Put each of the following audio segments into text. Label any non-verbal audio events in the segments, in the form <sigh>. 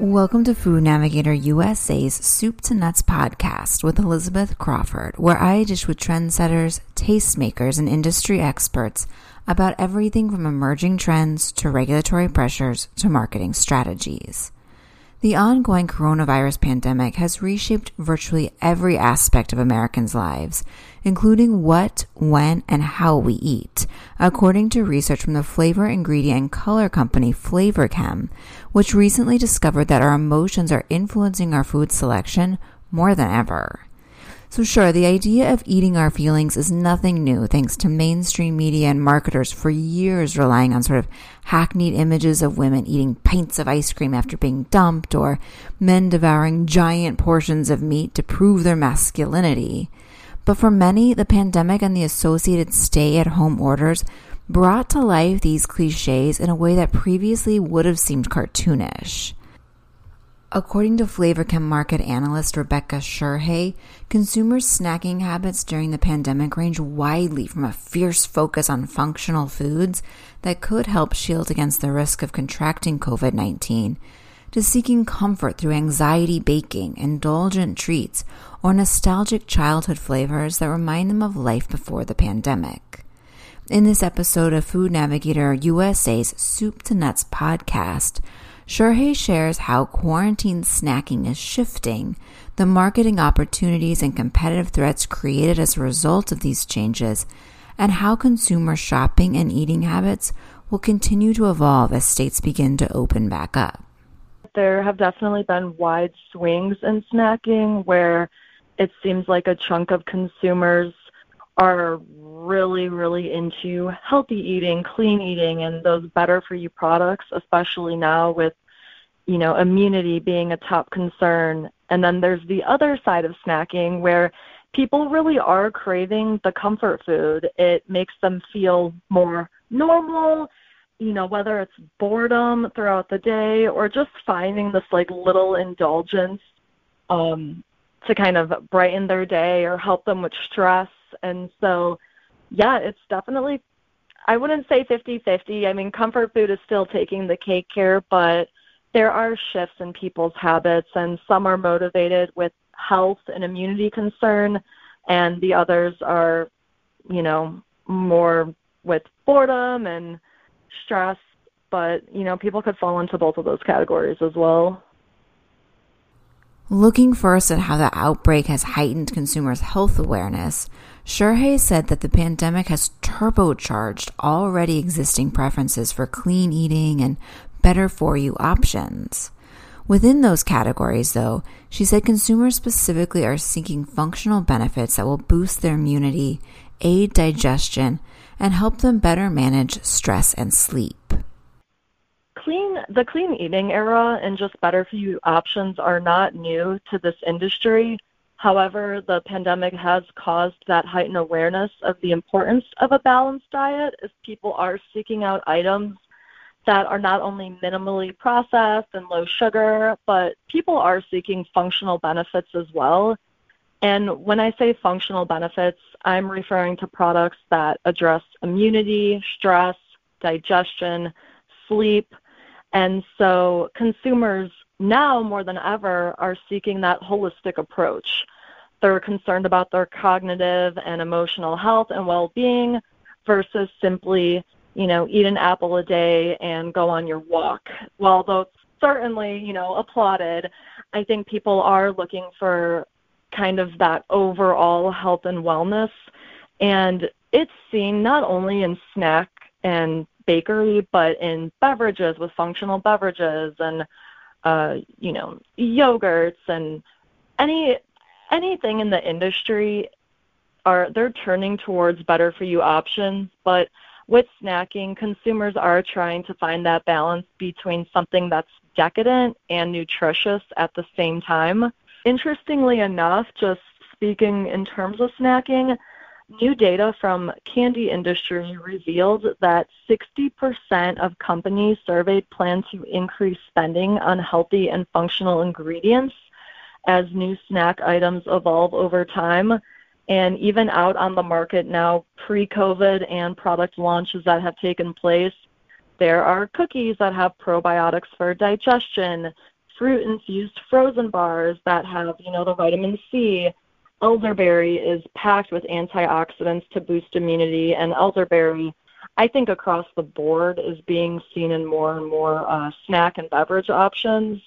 Welcome to Food Navigator USA's Soup to Nuts podcast with Elizabeth Crawford, where I dish with trendsetters, tastemakers, and industry experts about everything from emerging trends to regulatory pressures to marketing strategies. The ongoing coronavirus pandemic has reshaped virtually every aspect of Americans' lives, including what, when, and how we eat, according to research from the flavor, ingredient, and color company FlavorChem, which recently discovered that our emotions are influencing our food selection more than ever. So, sure, the idea of eating our feelings is nothing new thanks to mainstream media and marketers for years relying on sort of hackneyed images of women eating pints of ice cream after being dumped or men devouring giant portions of meat to prove their masculinity. But for many, the pandemic and the associated stay at home orders brought to life these cliches in a way that previously would have seemed cartoonish. According to flavor, FlavorChem market analyst Rebecca Sherhay, consumers' snacking habits during the pandemic range widely from a fierce focus on functional foods that could help shield against the risk of contracting COVID 19 to seeking comfort through anxiety baking, indulgent treats, or nostalgic childhood flavors that remind them of life before the pandemic. In this episode of Food Navigator USA's Soup to Nuts podcast, Sherhay shares how quarantine snacking is shifting, the marketing opportunities and competitive threats created as a result of these changes, and how consumer shopping and eating habits will continue to evolve as states begin to open back up. There have definitely been wide swings in snacking where it seems like a chunk of consumers are really, really into healthy eating, clean eating, and those better for you products, especially now with, you know, immunity being a top concern. And then there's the other side of snacking where people really are craving the comfort food. It makes them feel more normal, you know, whether it's boredom throughout the day or just finding this like little indulgence um, to kind of brighten their day or help them with stress and so, yeah, it's definitely, I wouldn't say 50 50. I mean, comfort food is still taking the cake here, but there are shifts in people's habits, and some are motivated with health and immunity concern, and the others are, you know, more with boredom and stress. But, you know, people could fall into both of those categories as well. Looking first at how the outbreak has heightened consumers' health awareness, Sherhay said that the pandemic has turbocharged already existing preferences for clean eating and better for you options. Within those categories, though, she said consumers specifically are seeking functional benefits that will boost their immunity, aid digestion, and help them better manage stress and sleep clean the clean eating era and just better for you options are not new to this industry. However, the pandemic has caused that heightened awareness of the importance of a balanced diet as people are seeking out items that are not only minimally processed and low sugar, but people are seeking functional benefits as well. And when I say functional benefits, I'm referring to products that address immunity, stress, digestion, sleep, and so consumers now more than ever are seeking that holistic approach. They're concerned about their cognitive and emotional health and well-being versus simply, you know, eat an apple a day and go on your walk. While those certainly, you know, applauded, I think people are looking for kind of that overall health and wellness. And it's seen not only in snack and bakery, but in beverages with functional beverages and uh, you know yogurts and any anything in the industry are they're turning towards better for you options, but with snacking, consumers are trying to find that balance between something that's decadent and nutritious at the same time. Interestingly enough, just speaking in terms of snacking, New data from candy industry revealed that 60% of companies surveyed plan to increase spending on healthy and functional ingredients as new snack items evolve over time. And even out on the market now, pre COVID and product launches that have taken place, there are cookies that have probiotics for digestion, fruit infused frozen bars that have, you know, the vitamin C. Elderberry is packed with antioxidants to boost immunity, and elderberry, I think across the board, is being seen in more and more uh, snack and beverage options.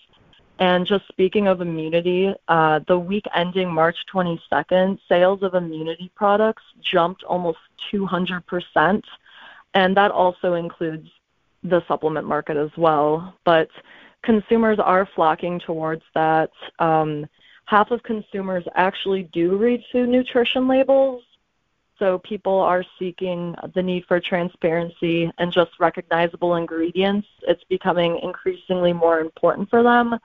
And just speaking of immunity, uh, the week ending March 22nd, sales of immunity products jumped almost 200%. And that also includes the supplement market as well. But consumers are flocking towards that. Um, half of consumers actually do read food nutrition labels. So people are seeking the need for transparency and just recognizable ingredients. It's becoming increasingly more important for them.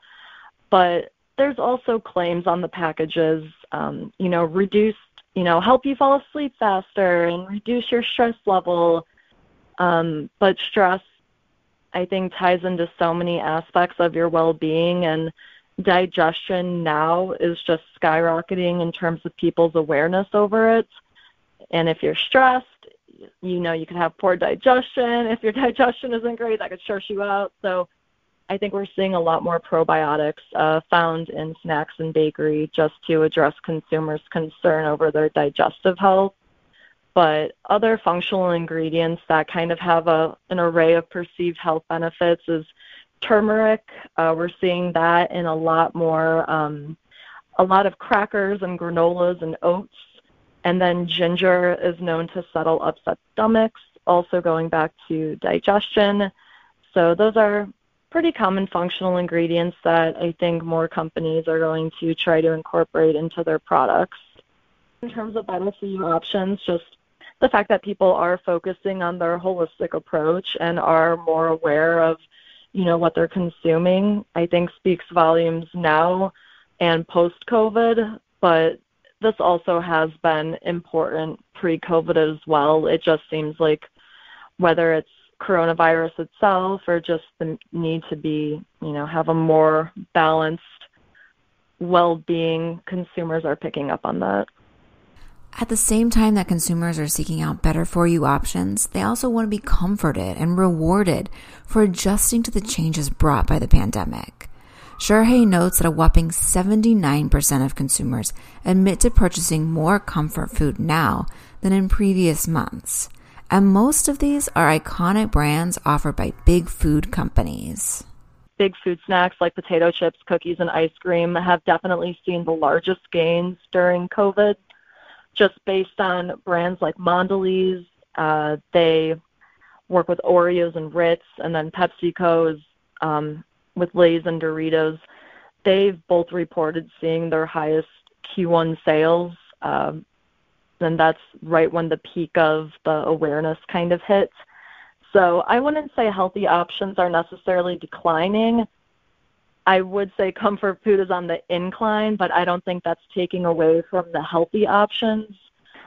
But there's also claims on the packages, um, you know, reduce, you know, help you fall asleep faster and reduce your stress level. Um, but stress, I think, ties into so many aspects of your well-being and digestion now is just skyrocketing in terms of people's awareness over it. And if you're stressed, you know you can have poor digestion. If your <laughs> digestion isn't great, that could stress you out. So I think we're seeing a lot more probiotics uh, found in snacks and bakery just to address consumers' concern over their digestive health. But other functional ingredients that kind of have a, an array of perceived health benefits is turmeric. Uh, we're seeing that in a lot more, um, a lot of crackers and granolas and oats. And then ginger is known to settle upset stomachs, also going back to digestion. So those are pretty common functional ingredients that I think more companies are going to try to incorporate into their products. In terms of better for you options, just the fact that people are focusing on their holistic approach and are more aware of, you know, what they're consuming, I think speaks volumes now and post COVID, but this also has been important pre COVID as well. It just seems like whether it's coronavirus itself or just the need to be, you know, have a more balanced well-being, consumers are picking up on that. At the same time that consumers are seeking out better for you options, they also want to be comforted and rewarded for adjusting to the changes brought by the pandemic. Shurhay notes that a whopping 79% of consumers admit to purchasing more comfort food now than in previous months and most of these are iconic brands offered by big food companies. Big food snacks like potato chips, cookies, and ice cream have definitely seen the largest gains during COVID, just based on brands like Mondelez. Uh, they work with Oreos and Ritz, and then PepsiCo's um, with Lay's and Doritos. They've both reported seeing their highest Q1 sales um, and that's right when the peak of the awareness kind of hits. So I wouldn't say healthy options are necessarily declining. I would say comfort food is on the incline, but I don't think that's taking away from the healthy options.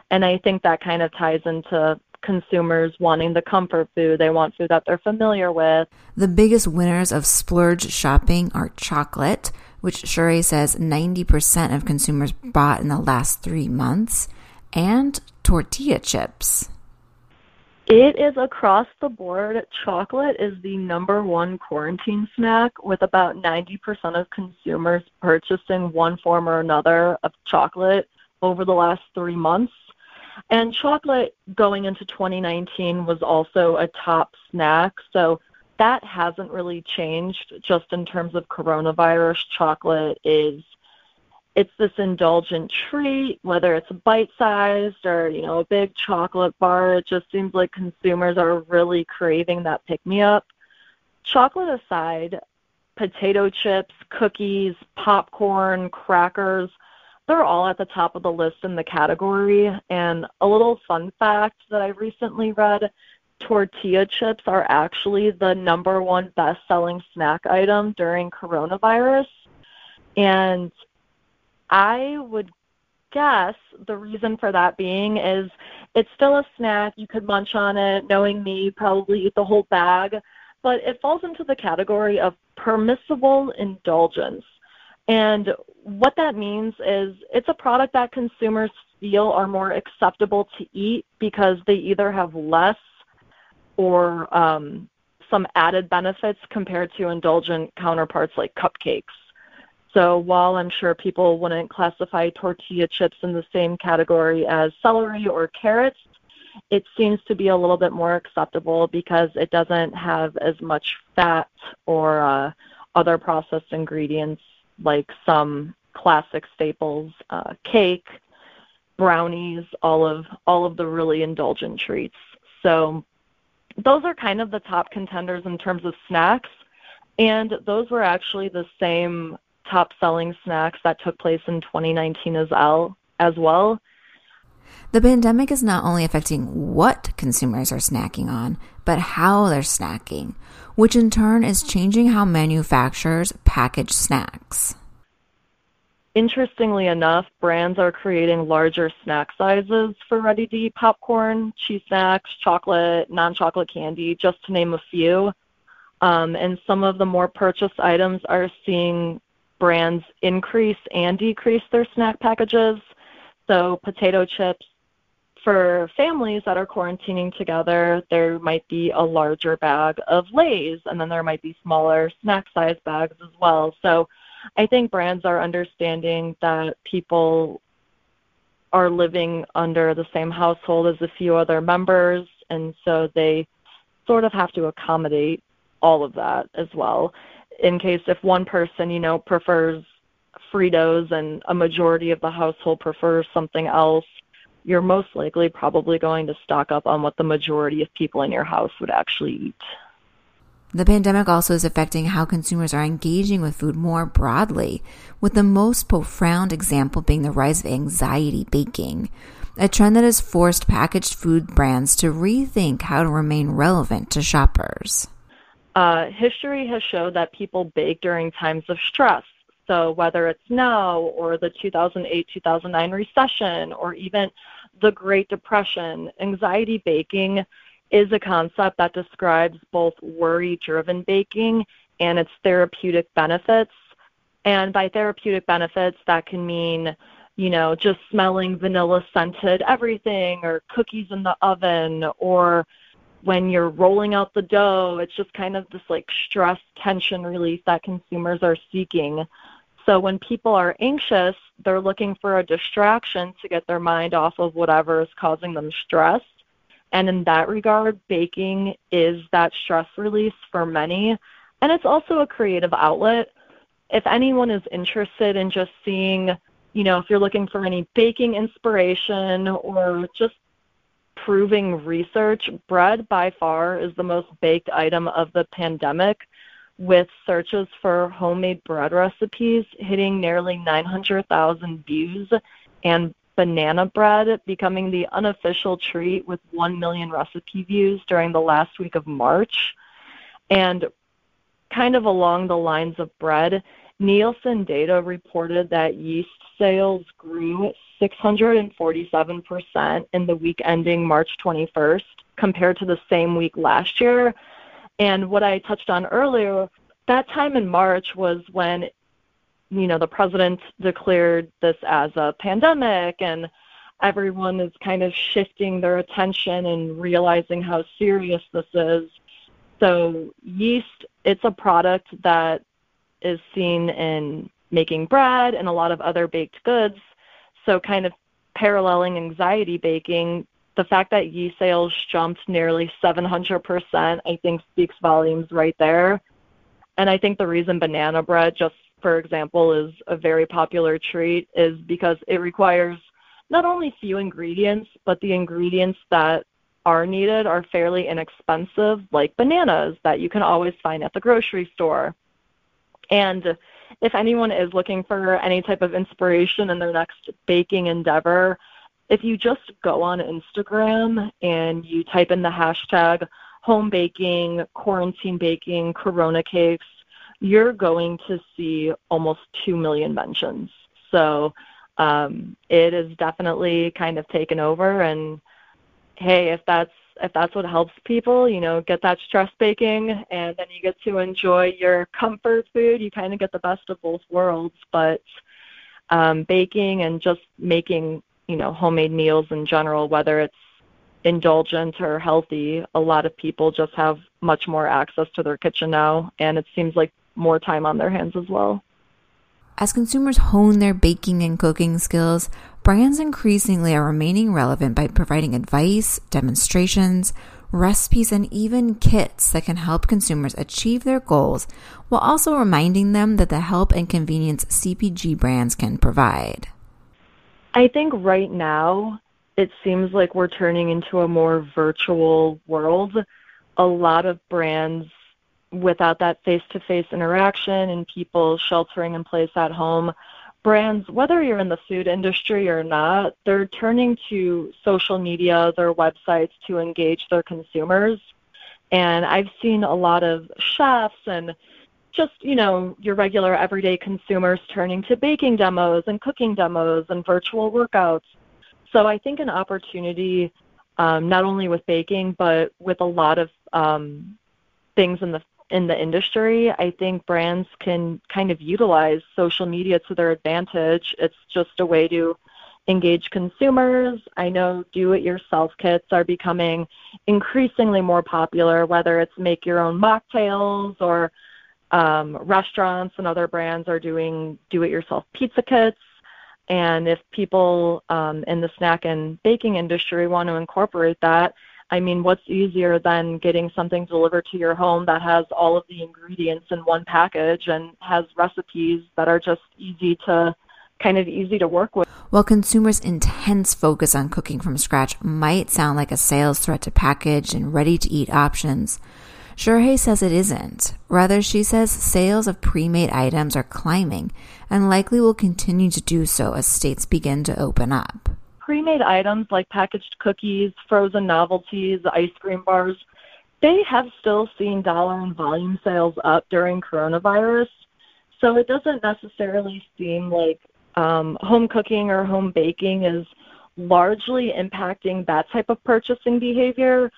And I think that kind of ties into consumers wanting the comfort food. They want food that they're familiar with. The biggest winners of splurge shopping are chocolate, which Shurhay says 90% of consumers bought in the last three months and tortilla chips. It is across the board. Chocolate is the number one quarantine snack, with about 90% of consumers purchasing one form or another of chocolate over the last three months. And chocolate going into 2019 was also a top snack. So that hasn't really changed just in terms of coronavirus. Chocolate is it's this indulgent treat, whether it's bite sized or, you know, a big chocolate bar. It just seems like consumers are really craving that pick me up. Chocolate aside, potato chips, cookies, popcorn, crackers, they're all at the top of the list in the category. And a little fun fact that I recently read tortilla chips are actually the number one best selling snack item during coronavirus. And I would guess the reason for that being is it's still a snack. You could munch on it. Knowing me, probably eat the whole bag. But it falls into the category of permissible indulgence. And what that means is it's a product that consumers feel are more acceptable to eat because they either have less or um, some added benefits compared to indulgent counterparts like cupcakes. So while I'm sure people wouldn't classify tortilla chips in the same category as celery or carrots, it seems to be a little bit more acceptable because it doesn't have as much fat or uh, other processed ingredients like some classic staples, uh, cake, brownies, all of all of the really indulgent treats. So those are kind of the top contenders in terms of snacks, and those were actually the same top selling snacks that took place in 2019 as well. As well. The pandemic is not only affecting what consumers are snacking on, but how they're snacking, which in turn is changing how manufacturers package snacks. Interestingly enough, brands are creating larger snack sizes for ready to eat popcorn, cheese snacks, chocolate, non chocolate candy, just to name a few. Um, and some of the more purchased items are seeing brands increase and decrease their snack packages. So, potato chips, for families that are quarantining together, there might be a larger bag of Lay's, and then there might be smaller snack size bags as well. So I think brands are understanding that people are living under the same household as a few other members, and so they sort of have to accommodate all of that as well. In case if one person, you know, prefers Fritos and a majority of the household prefers something else, you're most likely probably going to stock up on what the majority of people in your house would actually eat. The pandemic also is affecting how consumers are engaging with food more broadly, with the most profound example being the rise of anxiety baking, a trend that has forced packaged food brands to rethink how to remain relevant to shoppers. Uh, history has showed that people bake during times of stress. So, whether it's now or the 2008 2009 recession or even the Great Depression, anxiety baking is a concept that describes both worry driven baking and its therapeutic benefits. And by therapeutic benefits, that can mean, you know, just smelling vanilla scented everything or cookies in the oven or when you're rolling out the dough, it's just kind of this like stress tension relief that consumers are seeking. So when people are anxious, they're looking for a distraction to get their mind off of whatever is causing them stress. And in that regard, baking is that stress release for many. And it's also a creative outlet. If anyone is interested in just seeing, you know, if you're looking for any baking inspiration or just proving research, bread by far is the most baked item of the pandemic, with searches for homemade bread recipes hitting nearly 900,000 views and banana bread becoming the unofficial treat with 1 million recipe views during the last week of March. And kind of along the lines of bread, Nielsen data reported that yeast sales grew 647% in the week ending March 21st compared to the same week last year. And what I touched on earlier, that time in March was when you know, the president declared this as a pandemic and everyone is kind of shifting their attention and realizing how serious this is. So, yeast, it's a product that is seen in making bread and a lot of other baked goods. So, kind of paralleling anxiety baking, the fact that yeast sales jumped nearly 700%, I think speaks volumes right there. And I think the reason banana bread just for example, is a very popular treat is because it requires not only few ingredients, but the ingredients that are needed are fairly inexpensive, like bananas that you can always find at the grocery store. And if anyone is looking for any type of inspiration in their next baking endeavor, if you just go on Instagram and you type in the hashtag home baking, quarantine baking, corona cakes, you're going to see almost 2 million mentions. So um, it is definitely kind of taken over. And hey, if that's if that's what helps people, you know, get that stress baking, and then you get to enjoy your comfort food. You kind of get the best of both worlds. But um, baking and just making, you know, homemade meals in general, whether it's indulgent or healthy. A lot of people just have much more access to their kitchen now, and it seems like more time on their hands as well. As consumers hone their baking and cooking skills, brands increasingly are remaining relevant by providing advice, demonstrations, recipes, and even kits that can help consumers achieve their goals while also reminding them that the help and convenience CPG brands can provide. I think right now it seems like we're turning into a more virtual world. A lot of brands without that face to face interaction and people sheltering in place at home, brands, whether you're in the food industry or not, they're turning to social media, their websites to engage their consumers. And I've seen a lot of chefs and just, you know, your regular everyday consumers turning to baking demos and cooking demos and virtual workouts. So I think an opportunity, um, not only with baking, but with a lot of um, things in the in the industry, I think brands can kind of utilize social media to their advantage. It's just a way to engage consumers. I know do it yourself kits are becoming increasingly more popular, whether it's make your own mocktails or um, restaurants and other brands are doing do it yourself pizza kits. And if people um, in the snack and baking industry want to incorporate that, I mean, what's easier than getting something delivered to your home that has all of the ingredients in one package and has recipes that are just easy to kind of easy to work with. While consumers' intense focus on cooking from scratch might sound like a sales threat to packaged and ready to eat options, Shurhay says it isn't. Rather, she says sales of pre made items are climbing and likely will continue to do so as states begin to open up pre-made items like packaged cookies, frozen novelties, ice cream bars, they have still seen dollar and volume sales up during coronavirus. So it doesn't necessarily seem like um, home cooking or home baking is largely impacting that type of purchasing behavior.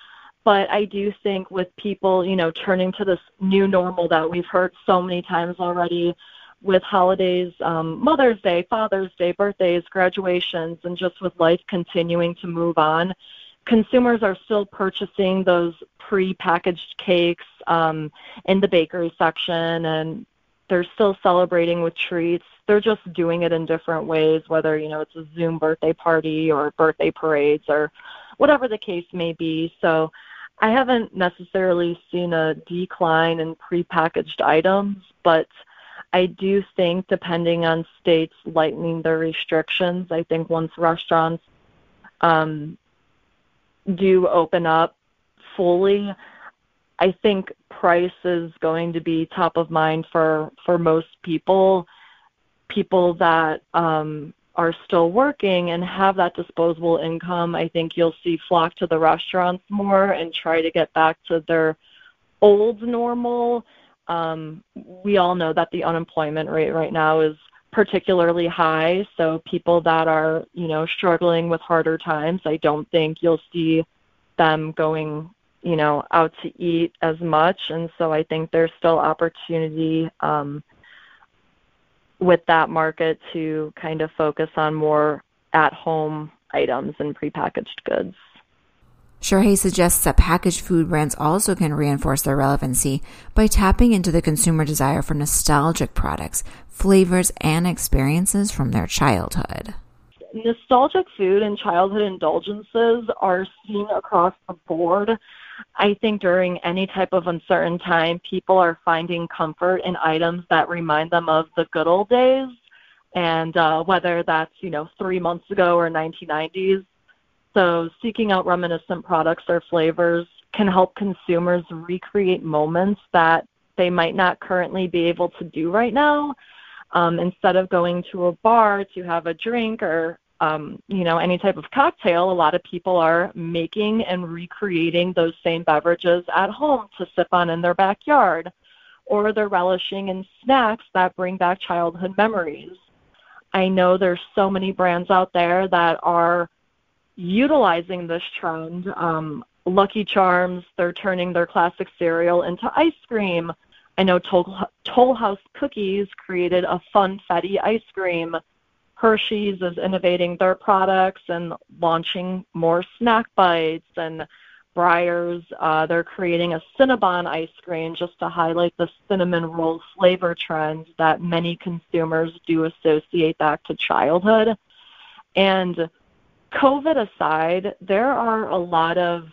But I do think with people, you know, turning to this new normal that we've heard so many times already, with holidays, um, Mother's Day, Father's Day, birthdays, graduations, and just with life continuing to move on, consumers are still purchasing those pre-packaged cakes um, in the bakery section, and they're still celebrating with treats. They're just doing it in different ways, whether you know it's a Zoom birthday party or birthday parades or whatever the case may be. So. I haven't necessarily seen a decline in prepackaged items, but I do think, depending on states lightening their restrictions, I think once restaurants um, do open up fully, I think price is going to be top of mind for for most people. People that um, are still working and have that disposable income, I think you'll see flock to the restaurants more and try to get back to their old normal um, we all know that the unemployment rate right now is particularly high. So people that are, you know, struggling with harder times, I don't think you'll see them going, you know, out to eat as much. And so I think there's still opportunity um, with that market to kind of focus on more at home items and prepackaged goods. Shurhay suggests that packaged food brands also can reinforce their relevancy by tapping into the consumer desire for nostalgic products, flavors, and experiences from their childhood. Nostalgic food and childhood indulgences are seen across the board. I think during any type of uncertain time, people are finding comfort in items that remind them of the good old days. And uh, whether that's, you know, three months ago or 1990s, so, seeking out reminiscent products or flavors can help consumers recreate moments that they might not currently be able to do right now. Um, instead of going to a bar to have a drink or um, you know any type of cocktail, a lot of people are making and recreating those same beverages at home to sip on in their backyard, or they're relishing in snacks that bring back childhood memories. I know there's so many brands out there that are utilizing this trend. Um, Lucky Charms, they're turning their classic cereal into ice cream. I know Toll, Toll House Cookies created a funfetti ice cream. Hershey's is innovating their products and launching more snack bites and Breyers, uh, they're creating a Cinnabon ice cream just to highlight the cinnamon roll flavor trend that many consumers do associate back to childhood. And COVID aside, there are a lot of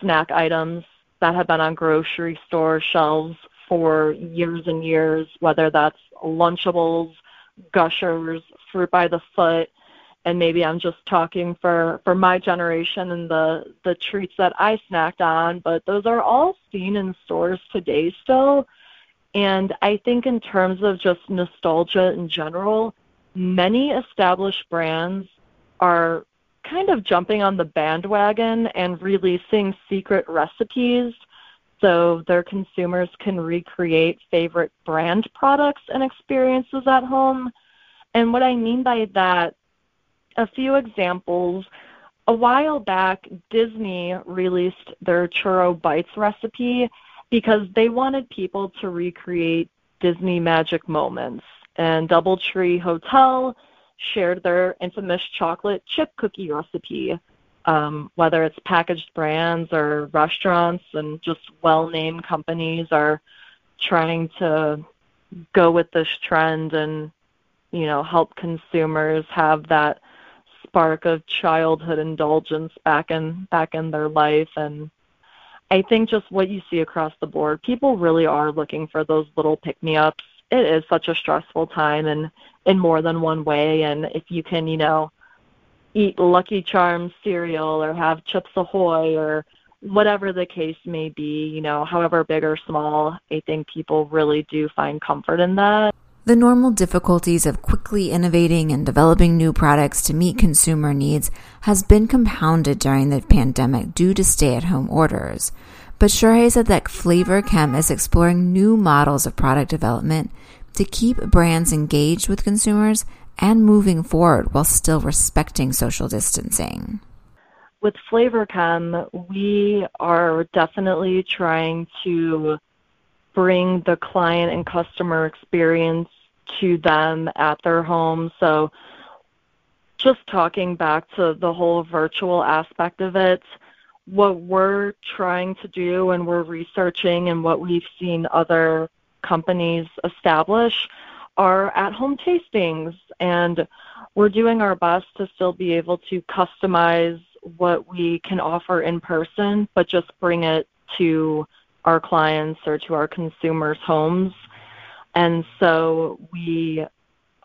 snack items that have been on grocery store shelves for years and years, whether that's Lunchables, Gushers, Fruit by the Foot, and maybe I'm just talking for for my generation and the the treats that I snacked on, but those are all seen in stores today still. And I think in terms of just nostalgia in general, many established brands are kind of jumping on the bandwagon and releasing secret recipes so their consumers can recreate favorite brand products and experiences at home. And what I mean by that a few examples. A while back, Disney released their Churro Bites recipe because they wanted people to recreate Disney magic moments. And Doubletree Hotel shared their infamous chocolate chip cookie recipe. Um, whether it's packaged brands or restaurants and just well named companies are trying to go with this trend and you know help consumers have that spark of childhood indulgence back in back in their life and I think just what you see across the board, people really are looking for those little pick me ups. It is such a stressful time and in more than one way and if you can, you know, eat Lucky Charms cereal or have Chips Ahoy or whatever the case may be, you know, however big or small, I think people really do find comfort in that. The normal difficulties of quickly innovating and developing new products to meet consumer needs has been compounded during the pandemic due to stay at home orders. But Shurhei said that Flavor Chem is exploring new models of product development to keep brands engaged with consumers and moving forward while still respecting social distancing. With Flavor Chem, we are definitely trying to bring the client and customer experience to them at their home. So, just talking back to the whole virtual aspect of it, what we're trying to do and we're researching and what we've seen other companies establish are at home tastings. And we're doing our best to still be able to customize what we can offer in person, but just bring it to our clients or to our consumers' homes and so we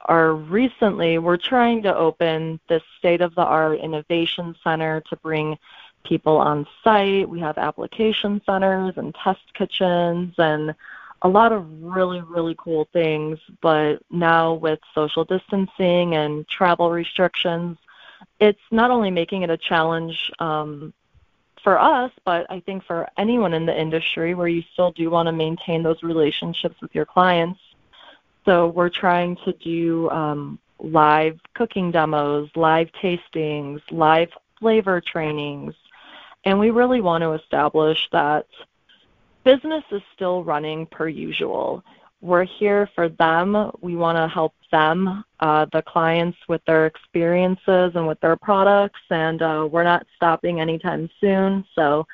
are recently we're trying to open this state of the art innovation center to bring people on site. We have application centers and test kitchens and a lot of really really cool things, but now with social distancing and travel restrictions, it's not only making it a challenge um, for us, but I think for anyone in the industry where you still do want to maintain those relationships with your clients. So we're trying to do um, live cooking demos, live tastings, live flavor trainings, and we really want to establish that business is still running per usual. We're here for them. We want to help them, uh, the clients, with their experiences and with their products, and uh, we're not stopping anytime soon. So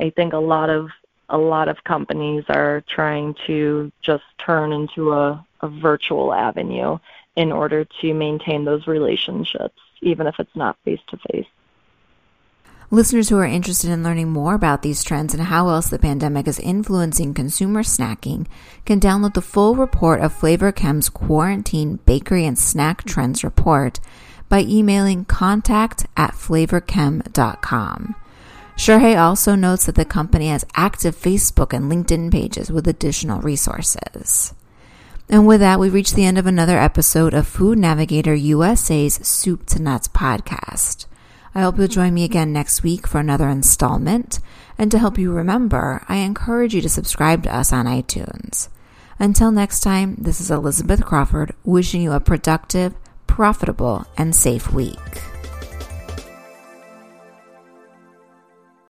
I think a lot of a lot of companies are trying to just turn into a, a virtual avenue in order to maintain those relationships, even if it's not face to face. Listeners who are interested in learning more about these trends and how else the pandemic is influencing consumer snacking can download the full report of Flavor Chem's Quarantine Bakery and Snack Trends Report by emailing contact at flavorchem.com. Shurhei also notes that the company has active Facebook and LinkedIn pages with additional resources. And with that, we reach the end of another episode of Food Navigator USA's Soup to Nuts podcast. I hope you'll join me again next week for another installment. And to help you remember, I encourage you to subscribe to us on iTunes. Until next time, this is Elizabeth Crawford wishing you a productive, profitable, and safe week.